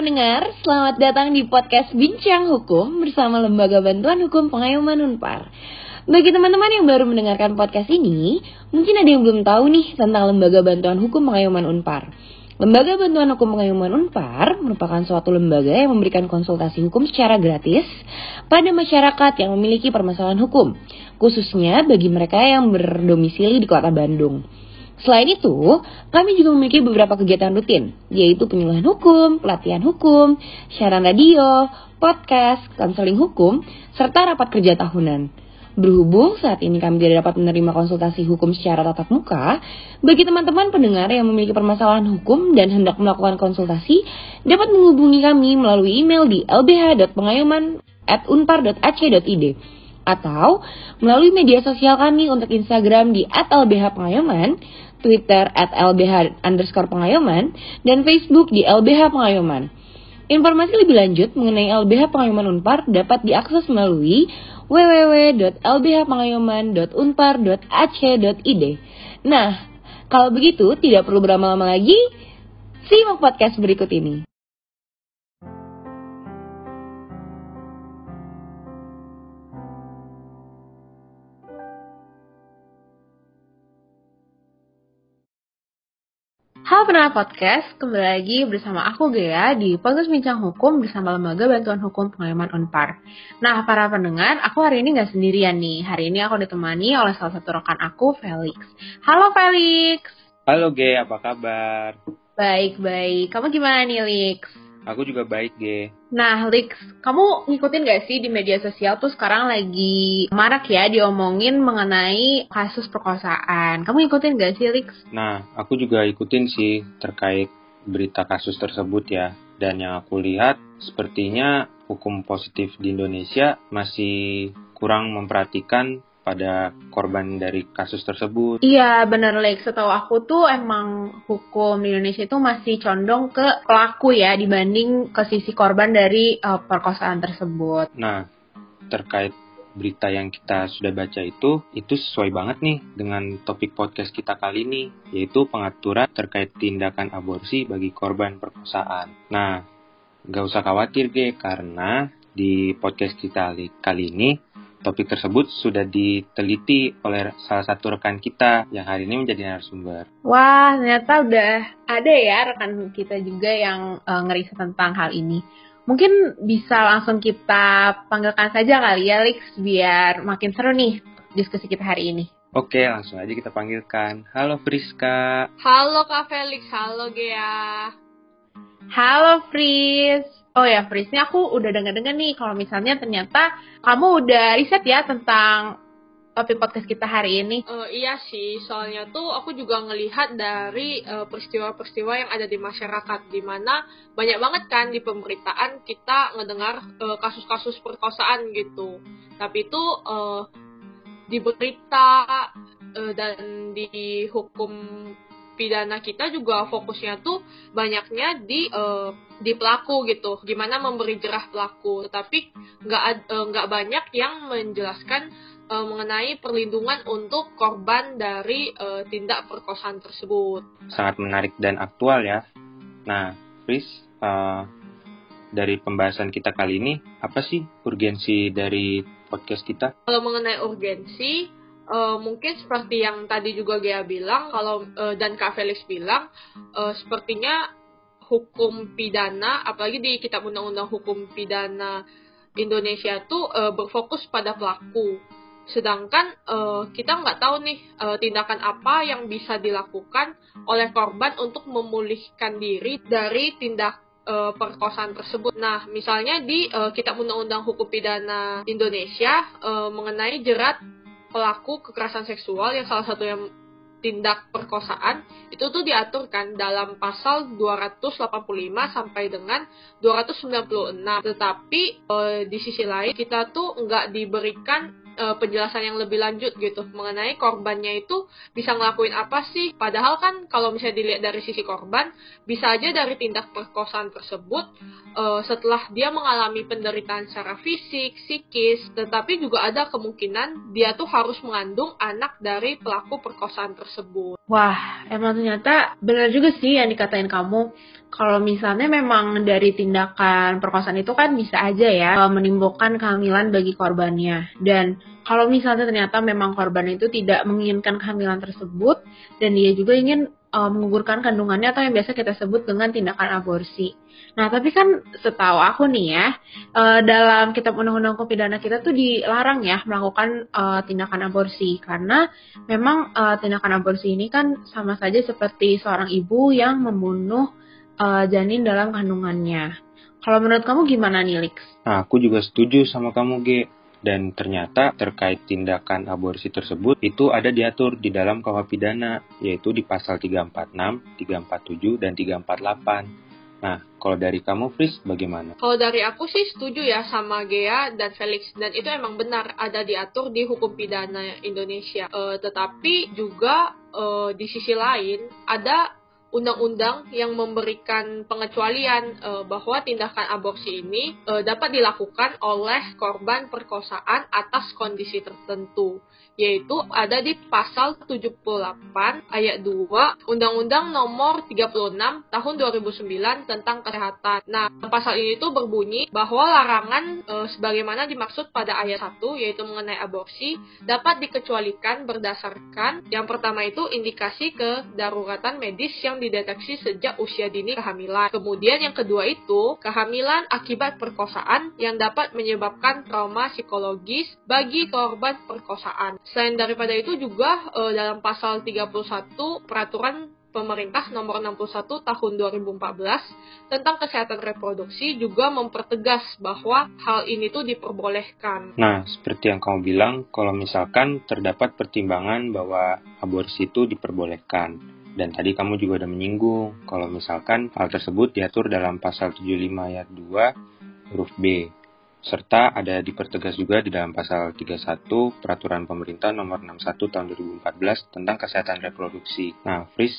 pendengar, selamat datang di podcast Bincang Hukum bersama Lembaga Bantuan Hukum Pengayoman Unpar. Bagi teman-teman yang baru mendengarkan podcast ini, mungkin ada yang belum tahu nih tentang Lembaga Bantuan Hukum Pengayoman Unpar. Lembaga Bantuan Hukum Pengayoman Unpar merupakan suatu lembaga yang memberikan konsultasi hukum secara gratis pada masyarakat yang memiliki permasalahan hukum, khususnya bagi mereka yang berdomisili di Kota Bandung. Selain itu, kami juga memiliki beberapa kegiatan rutin, yaitu penyuluhan hukum, pelatihan hukum, siaran radio, podcast, konseling hukum, serta rapat kerja tahunan. Berhubung saat ini kami tidak dapat menerima konsultasi hukum secara tatap muka, bagi teman-teman pendengar yang memiliki permasalahan hukum dan hendak melakukan konsultasi, dapat menghubungi kami melalui email di lbh.pengayoman@unpar.ac.id atau melalui media sosial kami untuk Instagram di @lbhpengayoman, Twitter at LBH underscore Pengayoman, dan Facebook di LBH Pengayoman. Informasi lebih lanjut mengenai LBH Pengayoman Unpar dapat diakses melalui www.lbhpengayoman.unpar.ac.id. Nah, kalau begitu tidak perlu berlama-lama lagi, simak podcast berikut ini. Halo pendengar podcast, kembali lagi bersama aku Gea di podcast Bincang Hukum bersama Lembaga Bantuan Hukum Pengayoman Unpar. Nah, para pendengar, aku hari ini nggak sendirian nih. Hari ini aku ditemani oleh salah satu rekan aku, Felix. Halo Felix. Halo Gea, apa kabar? Baik, baik. Kamu gimana nih, Lix? Aku juga baik, Ge. Nah, Lix, kamu ngikutin gak sih di media sosial tuh sekarang lagi marak ya diomongin mengenai kasus perkosaan. Kamu ngikutin gak sih, Lix? Nah, aku juga ikutin sih terkait berita kasus tersebut ya. Dan yang aku lihat, sepertinya hukum positif di Indonesia masih kurang memperhatikan pada korban dari kasus tersebut. Iya bener Lex, setahu aku tuh emang hukum di Indonesia itu masih condong ke pelaku ya dibanding ke sisi korban dari uh, perkosaan tersebut. Nah, terkait berita yang kita sudah baca itu, itu sesuai banget nih dengan topik podcast kita kali ini, yaitu pengaturan terkait tindakan aborsi bagi korban perkosaan. Nah, gak usah khawatir, Ge, karena di podcast kita kali ini Topik tersebut sudah diteliti oleh salah satu rekan kita yang hari ini menjadi narasumber. Wah, ternyata udah ada ya rekan kita juga yang uh, ngeriset tentang hal ini. Mungkin bisa langsung kita panggilkan saja kali ya, Lix, biar makin seru nih diskusi kita hari ini. Oke, langsung aja kita panggilkan. Halo Friska. Halo Kak Felix, halo Gea. Halo Fris. Oh ya, ini aku udah denger-denger nih kalau misalnya ternyata kamu udah riset ya tentang topik podcast kita hari ini. Uh, iya sih, soalnya tuh aku juga ngelihat dari eh, peristiwa-peristiwa yang ada di masyarakat, di mana banyak banget kan di pemberitaan kita ngedengar eh, kasus-kasus perkosaan gitu. Tapi itu uh, di berita uh, dan di hukum pidana kita juga fokusnya tuh banyaknya di uh, di pelaku gitu. Gimana memberi jerah pelaku. Tetapi nggak uh, nggak banyak yang menjelaskan uh, mengenai perlindungan untuk korban dari uh, tindak perkosaan tersebut. Sangat menarik dan aktual ya. Nah Chris uh, dari pembahasan kita kali ini apa sih urgensi dari podcast kita? Kalau mengenai urgensi uh, mungkin seperti yang tadi juga Gea bilang kalau uh, dan Kak Felix bilang uh, sepertinya hukum pidana apalagi di kitab undang-undang hukum pidana Indonesia tuh uh, berfokus pada pelaku sedangkan uh, kita nggak tahu nih uh, tindakan apa yang bisa dilakukan oleh korban untuk memulihkan diri dari tindak perkosaan tersebut. Nah, misalnya di uh, Kitab Undang-Undang Hukum Pidana Indonesia uh, mengenai jerat pelaku kekerasan seksual yang salah satu yang tindak perkosaan itu tuh diatur kan dalam pasal 285 sampai dengan 296 tetapi e, di sisi lain kita tuh nggak diberikan uh, penjelasan yang lebih lanjut gitu mengenai korbannya itu bisa ngelakuin apa sih? Padahal kan kalau misalnya dilihat dari sisi korban bisa aja dari tindak perkosaan tersebut uh, setelah dia mengalami penderitaan secara fisik psikis tetapi juga ada kemungkinan dia tuh harus mengandung anak dari pelaku perkosaan tersebut. Wah emang ternyata benar juga sih yang dikatain kamu kalau misalnya memang dari tindakan perkosaan itu kan bisa aja ya eh, menimbulkan kehamilan bagi korbannya. Dan kalau misalnya ternyata memang korban itu tidak menginginkan kehamilan tersebut dan dia juga ingin uh, menggugurkan kandungannya atau yang biasa kita sebut dengan tindakan aborsi. Nah, tapi kan setahu aku nih ya, uh, dalam kitab undang-undang pidana kita tuh dilarang ya melakukan uh, tindakan aborsi karena memang uh, tindakan aborsi ini kan sama saja seperti seorang ibu yang membunuh uh, janin dalam kandungannya. Kalau menurut kamu gimana nih, Lix? Nah, aku juga setuju sama kamu, Ge. Dan ternyata terkait tindakan aborsi tersebut itu ada diatur di dalam KUH pidana, yaitu di pasal 346, 347, dan 348. Nah, kalau dari kamu, Fris, bagaimana? Kalau dari aku sih setuju ya sama Gea dan Felix. Dan itu emang benar ada diatur di hukum pidana Indonesia. E, tetapi juga e, di sisi lain ada undang-undang yang memberikan pengecualian uh, bahwa tindakan aborsi ini uh, dapat dilakukan oleh korban perkosaan atas kondisi tertentu yaitu ada di pasal 78 ayat 2 Undang-Undang nomor 36 tahun 2009 tentang kesehatan. Nah, pasal ini tuh berbunyi bahwa larangan e, sebagaimana dimaksud pada ayat 1 yaitu mengenai aborsi dapat dikecualikan berdasarkan yang pertama itu indikasi kedaruratan medis yang dideteksi sejak usia dini kehamilan. Kemudian yang kedua itu kehamilan akibat perkosaan yang dapat menyebabkan trauma psikologis bagi korban perkosaan. Selain daripada itu juga uh, dalam pasal 31 peraturan pemerintah nomor 61 tahun 2014 tentang kesehatan reproduksi juga mempertegas bahwa hal ini tuh diperbolehkan. Nah, seperti yang kamu bilang, kalau misalkan terdapat pertimbangan bahwa aborsi itu diperbolehkan. Dan tadi kamu juga udah menyinggung kalau misalkan hal tersebut diatur dalam pasal 75 ayat 2 huruf B serta ada dipertegas juga di dalam pasal 31 Peraturan Pemerintah Nomor 61 Tahun 2014 tentang kesehatan reproduksi. Nah, Fris,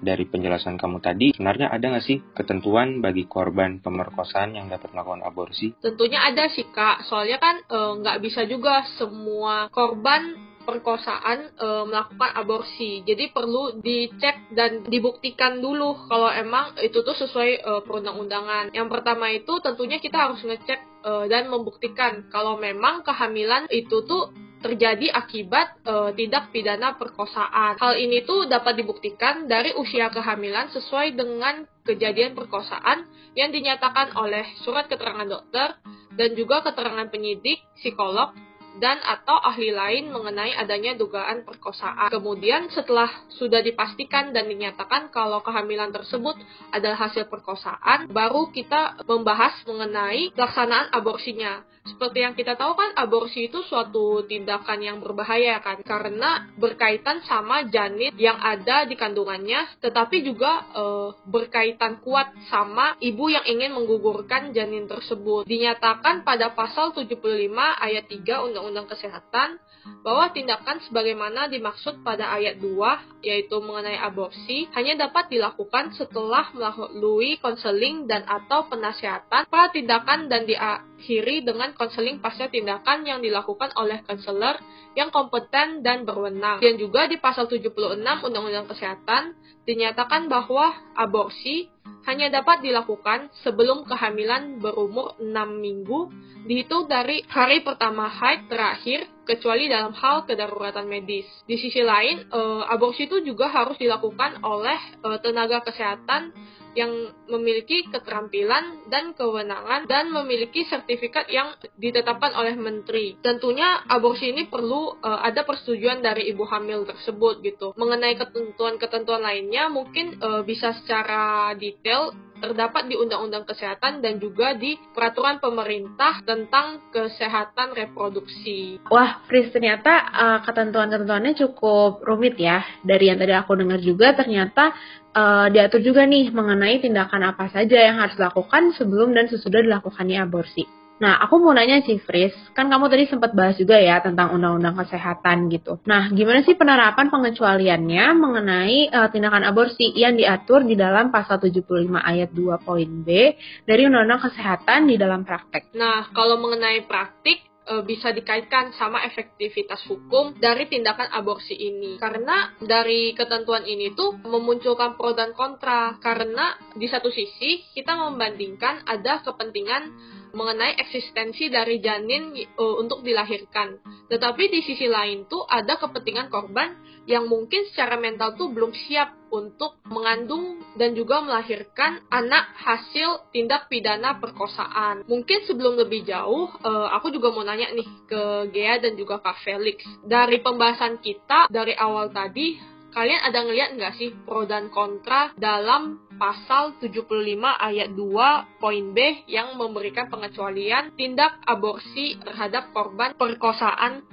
dari penjelasan kamu tadi, sebenarnya ada nggak sih ketentuan bagi korban pemerkosaan yang dapat melakukan aborsi? Tentunya ada sih kak, soalnya kan e, bisa juga semua korban perkosaan e, melakukan aborsi. Jadi perlu dicek dan dibuktikan dulu kalau emang itu tuh sesuai e, perundang-undangan. Yang pertama itu tentunya kita harus ngecek e, dan membuktikan kalau memang kehamilan itu tuh terjadi akibat e, tindak pidana perkosaan. Hal ini tuh dapat dibuktikan dari usia kehamilan sesuai dengan kejadian perkosaan yang dinyatakan oleh surat keterangan dokter dan juga keterangan penyidik, psikolog, dan atau ahli lain mengenai adanya dugaan perkosaan. Kemudian setelah sudah dipastikan dan dinyatakan kalau kehamilan tersebut adalah hasil perkosaan, baru kita membahas mengenai pelaksanaan aborsinya. Seperti yang kita tahu kan aborsi itu suatu tindakan yang berbahaya kan karena berkaitan sama janin yang ada di kandungannya tetapi juga e, berkaitan kuat sama ibu yang ingin menggugurkan janin tersebut. Dinyatakan pada pasal 75 ayat 3 Undang-Undang Kesehatan bahwa tindakan sebagaimana dimaksud pada ayat 2 yaitu mengenai aborsi hanya dapat dilakukan setelah melalui konseling dan atau penasihatan pada tindakan dan diakhiri dengan konseling pasca tindakan yang dilakukan oleh konselor yang kompeten dan berwenang. Dan juga di pasal 76 Undang-Undang Kesehatan dinyatakan bahwa aborsi hanya dapat dilakukan sebelum kehamilan berumur 6 minggu dihitung dari hari pertama haid terakhir kecuali dalam hal kedaruratan medis. Di sisi lain, e, aborsi itu juga harus dilakukan oleh e, tenaga kesehatan yang memiliki keterampilan dan kewenangan dan memiliki sertifikat yang ditetapkan oleh menteri. Tentunya aborsi ini perlu uh, ada persetujuan dari ibu hamil tersebut gitu. Mengenai ketentuan-ketentuan lainnya mungkin uh, bisa secara detail terdapat di Undang-Undang Kesehatan dan juga di Peraturan Pemerintah tentang Kesehatan Reproduksi. Wah, Fris, ternyata uh, ketentuan-ketentuannya cukup rumit ya. Dari yang tadi aku dengar juga, ternyata uh, diatur juga nih mengenai tindakan apa saja yang harus dilakukan sebelum dan sesudah dilakukannya aborsi. Nah, aku mau nanya sih, Fris, kan kamu tadi sempat bahas juga ya tentang undang-undang kesehatan gitu. Nah, gimana sih penerapan pengecualiannya mengenai uh, tindakan aborsi yang diatur di dalam pasal 75 ayat 2 poin B dari undang-undang kesehatan di dalam praktek? Nah, kalau mengenai praktik, e, bisa dikaitkan sama efektivitas hukum dari tindakan aborsi ini. Karena dari ketentuan ini tuh memunculkan pro dan kontra. Karena di satu sisi kita membandingkan ada kepentingan mengenai eksistensi dari janin uh, untuk dilahirkan. Tetapi di sisi lain tuh ada kepentingan korban yang mungkin secara mental tuh belum siap untuk mengandung dan juga melahirkan anak hasil tindak pidana perkosaan. Mungkin sebelum lebih jauh, uh, aku juga mau nanya nih ke Gea dan juga Kak Felix. Dari pembahasan kita dari awal tadi, kalian ada ngeliat nggak sih pro dan kontra dalam pasal 75 ayat 2 poin B yang memberikan pengecualian tindak aborsi terhadap korban perkosaan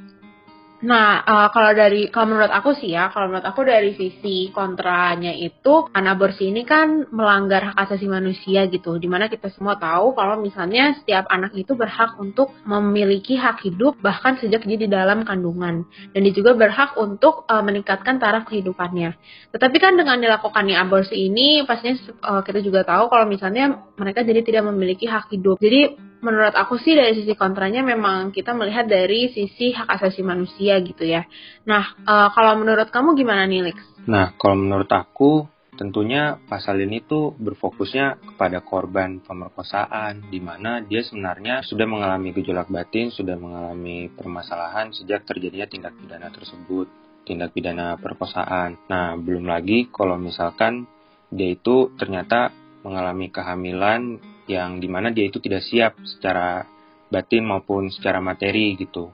Nah, uh, kalau dari kalau menurut aku sih ya, kalau menurut aku dari sisi kontranya itu aborsi ini kan melanggar hak asasi manusia gitu. Di mana kita semua tahu kalau misalnya setiap anak itu berhak untuk memiliki hak hidup bahkan sejak dia di dalam kandungan. Dan dia juga berhak untuk uh, meningkatkan taraf kehidupannya. Tetapi kan dengan dilakukannya aborsi ini pastinya uh, kita juga tahu kalau misalnya mereka jadi tidak memiliki hak hidup. Jadi menurut aku sih dari sisi kontranya memang kita melihat dari sisi hak asasi manusia gitu ya. Nah, uh, kalau menurut kamu gimana nih, Lex? Nah, kalau menurut aku tentunya pasal ini tuh berfokusnya kepada korban pemerkosaan di mana dia sebenarnya sudah mengalami gejolak batin, sudah mengalami permasalahan sejak terjadinya tindak pidana tersebut, tindak pidana perkosaan. Nah, belum lagi kalau misalkan dia itu ternyata mengalami kehamilan yang di mana dia itu tidak siap secara batin maupun secara materi gitu.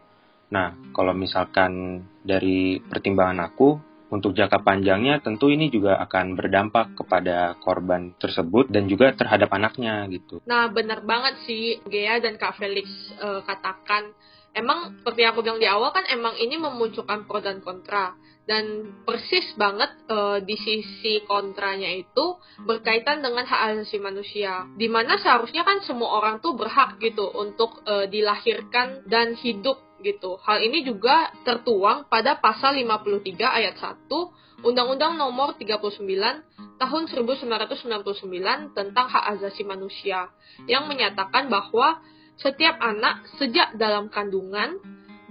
Nah, kalau misalkan dari pertimbangan aku, untuk jangka panjangnya tentu ini juga akan berdampak kepada korban tersebut dan juga terhadap anaknya gitu. Nah, benar banget sih Gea dan Kak Felix uh, katakan. Emang seperti aku bilang di awal kan emang ini memunculkan pro dan kontra dan persis banget uh, di sisi kontranya itu berkaitan dengan hak asasi manusia. Di mana seharusnya kan semua orang tuh berhak gitu untuk uh, dilahirkan dan hidup gitu. Hal ini juga tertuang pada pasal 53 ayat 1 Undang-Undang Nomor 39 Tahun 1999 tentang hak asasi manusia yang menyatakan bahwa setiap anak sejak dalam kandungan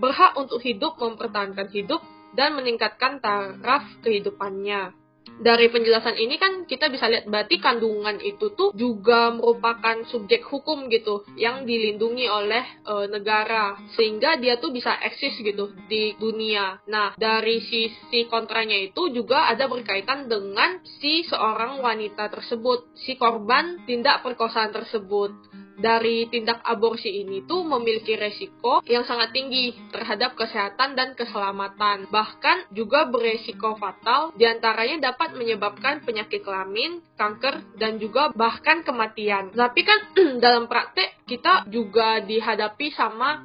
berhak untuk hidup mempertahankan hidup dan meningkatkan taraf kehidupannya. Dari penjelasan ini kan kita bisa lihat berarti kandungan itu tuh juga merupakan subjek hukum gitu yang dilindungi oleh e, negara sehingga dia tuh bisa eksis gitu di dunia. Nah, dari sisi kontranya itu juga ada berkaitan dengan si seorang wanita tersebut, si korban tindak perkosaan tersebut dari tindak aborsi ini tuh memiliki resiko yang sangat tinggi terhadap kesehatan dan keselamatan. Bahkan juga beresiko fatal, di antaranya dapat menyebabkan penyakit kelamin, kanker, dan juga bahkan kematian. Tapi kan dalam praktek kita juga dihadapi sama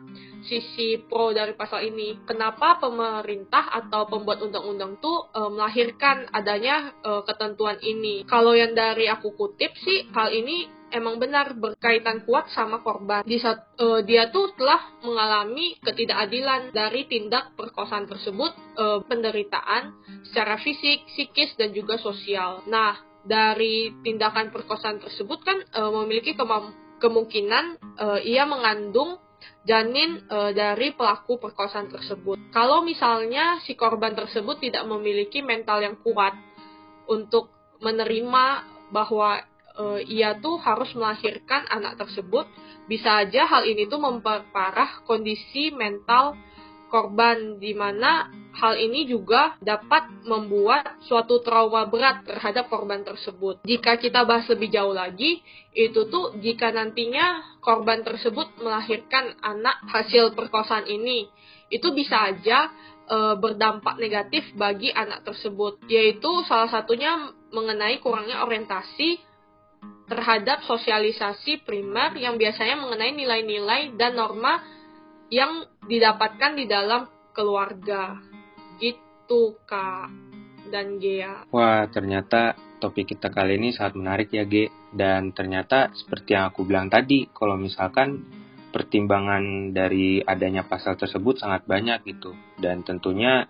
sisi pro dari pasal ini. Kenapa pemerintah atau pembuat undang-undang tuh e, melahirkan adanya e, ketentuan ini? Kalau yang dari aku kutip sih, hal ini emang benar berkaitan kuat sama korban. Di saat uh, dia tuh telah mengalami ketidakadilan dari tindak perkosaan tersebut, uh, penderitaan secara fisik, psikis dan juga sosial. Nah, dari tindakan perkosaan tersebut kan uh, memiliki kemungkinan uh, ia mengandung janin e, dari pelaku perkosaan tersebut. Kalau misalnya si korban tersebut tidak memiliki mental yang kuat untuk menerima bahwa uh, ia tuh harus melahirkan anak tersebut, bisa aja hal ini tuh memperparah kondisi mental korban di mana hal ini juga dapat membuat suatu trauma berat terhadap korban tersebut. Jika kita bahas lebih jauh lagi, itu tuh jika nantinya korban tersebut melahirkan anak hasil perkosaan ini, itu bisa aja e, berdampak negatif bagi anak tersebut, yaitu salah satunya mengenai kurangnya orientasi terhadap sosialisasi primer yang biasanya mengenai nilai-nilai dan norma yang didapatkan di dalam keluarga. Gitu, Kak dan Gea. Wah, ternyata topik kita kali ini sangat menarik ya, Ge. Dan ternyata seperti yang aku bilang tadi, kalau misalkan pertimbangan dari adanya pasal tersebut sangat banyak gitu. Dan tentunya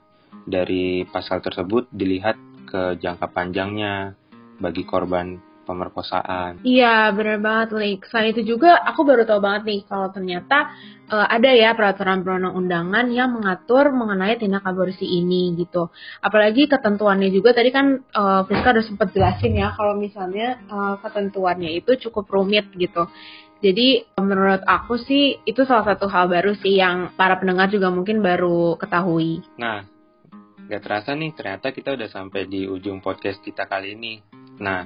dari pasal tersebut dilihat ke jangka panjangnya bagi korban pemerkosaan. Iya, benar banget, Lik. Selain itu juga, aku baru tahu banget nih kalau ternyata uh, ada ya peraturan perundang-undangan yang mengatur mengenai tindak aborsi ini gitu. Apalagi ketentuannya juga tadi kan uh, Friska udah sempat jelasin ya kalau misalnya uh, ketentuannya itu cukup rumit gitu. Jadi menurut aku sih itu salah satu hal baru sih yang para pendengar juga mungkin baru ketahui. Nah, gak terasa nih ternyata kita udah sampai di ujung podcast kita kali ini. Nah,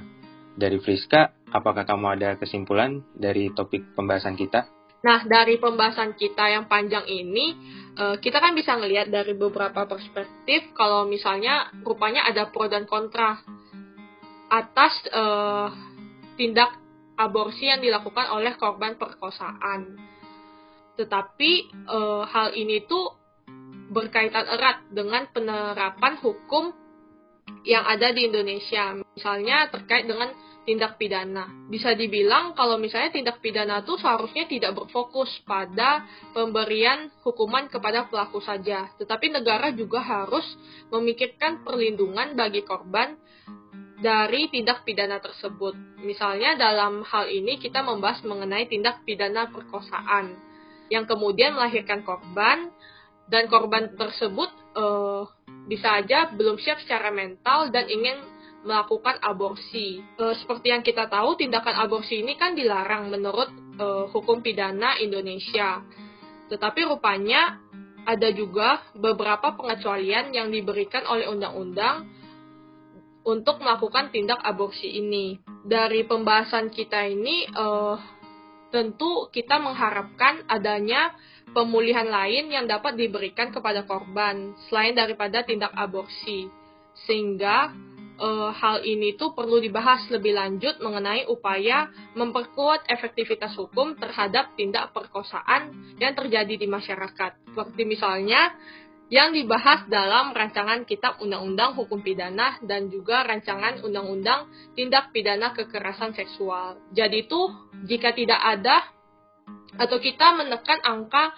dari Friska, apakah kamu ada kesimpulan dari topik pembahasan kita? Nah, dari pembahasan kita yang panjang ini, eh, kita kan bisa ngelihat dari beberapa perspektif kalau misalnya rupanya ada pro dan kontra atas uh, tindak aborsi yang dilakukan oleh korban perkosaan. Tetapi uh, hal ini tuh berkaitan erat dengan penerapan hukum yang ada di Indonesia. Misalnya terkait dengan tindak pidana. Bisa dibilang kalau misalnya tindak pidana itu seharusnya tidak berfokus pada pemberian hukuman kepada pelaku saja, tetapi negara juga harus memikirkan perlindungan bagi korban dari tindak pidana tersebut. Misalnya dalam hal ini kita membahas mengenai tindak pidana perkosaan yang kemudian melahirkan korban dan korban tersebut uh, bisa aja belum siap secara mental dan ingin melakukan aborsi. Uh, seperti yang kita tahu, tindakan aborsi ini kan dilarang menurut uh, hukum pidana Indonesia. Tetapi rupanya ada juga beberapa pengecualian yang diberikan oleh undang-undang untuk melakukan tindak aborsi ini. Dari pembahasan kita ini, uh, tentu kita mengharapkan adanya pemulihan lain yang dapat diberikan kepada korban selain daripada tindak aborsi. Sehingga e, hal ini tuh perlu dibahas lebih lanjut mengenai upaya memperkuat efektivitas hukum terhadap tindak perkosaan yang terjadi di masyarakat. Seperti misalnya yang dibahas dalam rancangan Kitab Undang-Undang Hukum Pidana dan juga rancangan Undang-Undang Tindak Pidana Kekerasan Seksual. Jadi itu jika tidak ada atau kita menekan angka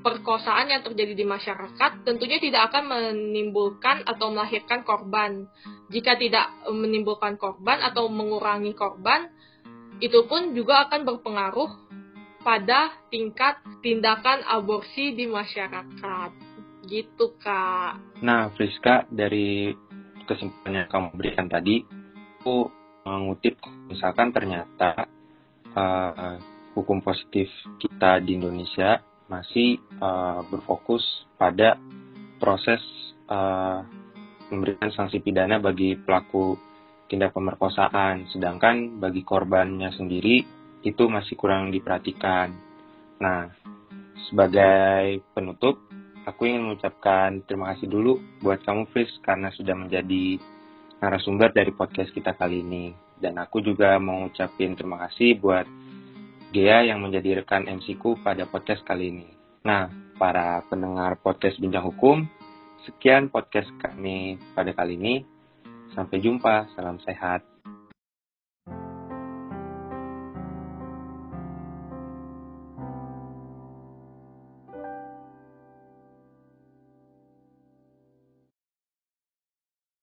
perkosaan yang terjadi di masyarakat, tentunya tidak akan menimbulkan atau melahirkan korban. Jika tidak menimbulkan korban atau mengurangi korban, itu pun juga akan berpengaruh pada tingkat tindakan aborsi di masyarakat. Gitu, Kak. Nah, Friska, dari kesimpulan yang kamu berikan tadi, aku mengutip misalkan ternyata uh, hukum positif kita di Indonesia masih uh, berfokus pada proses uh, memberikan sanksi pidana bagi pelaku tindak pemerkosaan, sedangkan bagi korbannya sendiri itu masih kurang diperhatikan. Nah, sebagai penutup, aku ingin mengucapkan terima kasih dulu buat kamu, Fris, karena sudah menjadi narasumber dari podcast kita kali ini. Dan aku juga mau ngucapin terima kasih buat Gea yang menjadi rekan MC-ku pada podcast kali ini. Nah, para pendengar podcast Bincang Hukum, sekian podcast kami pada kali ini. Sampai jumpa, salam sehat.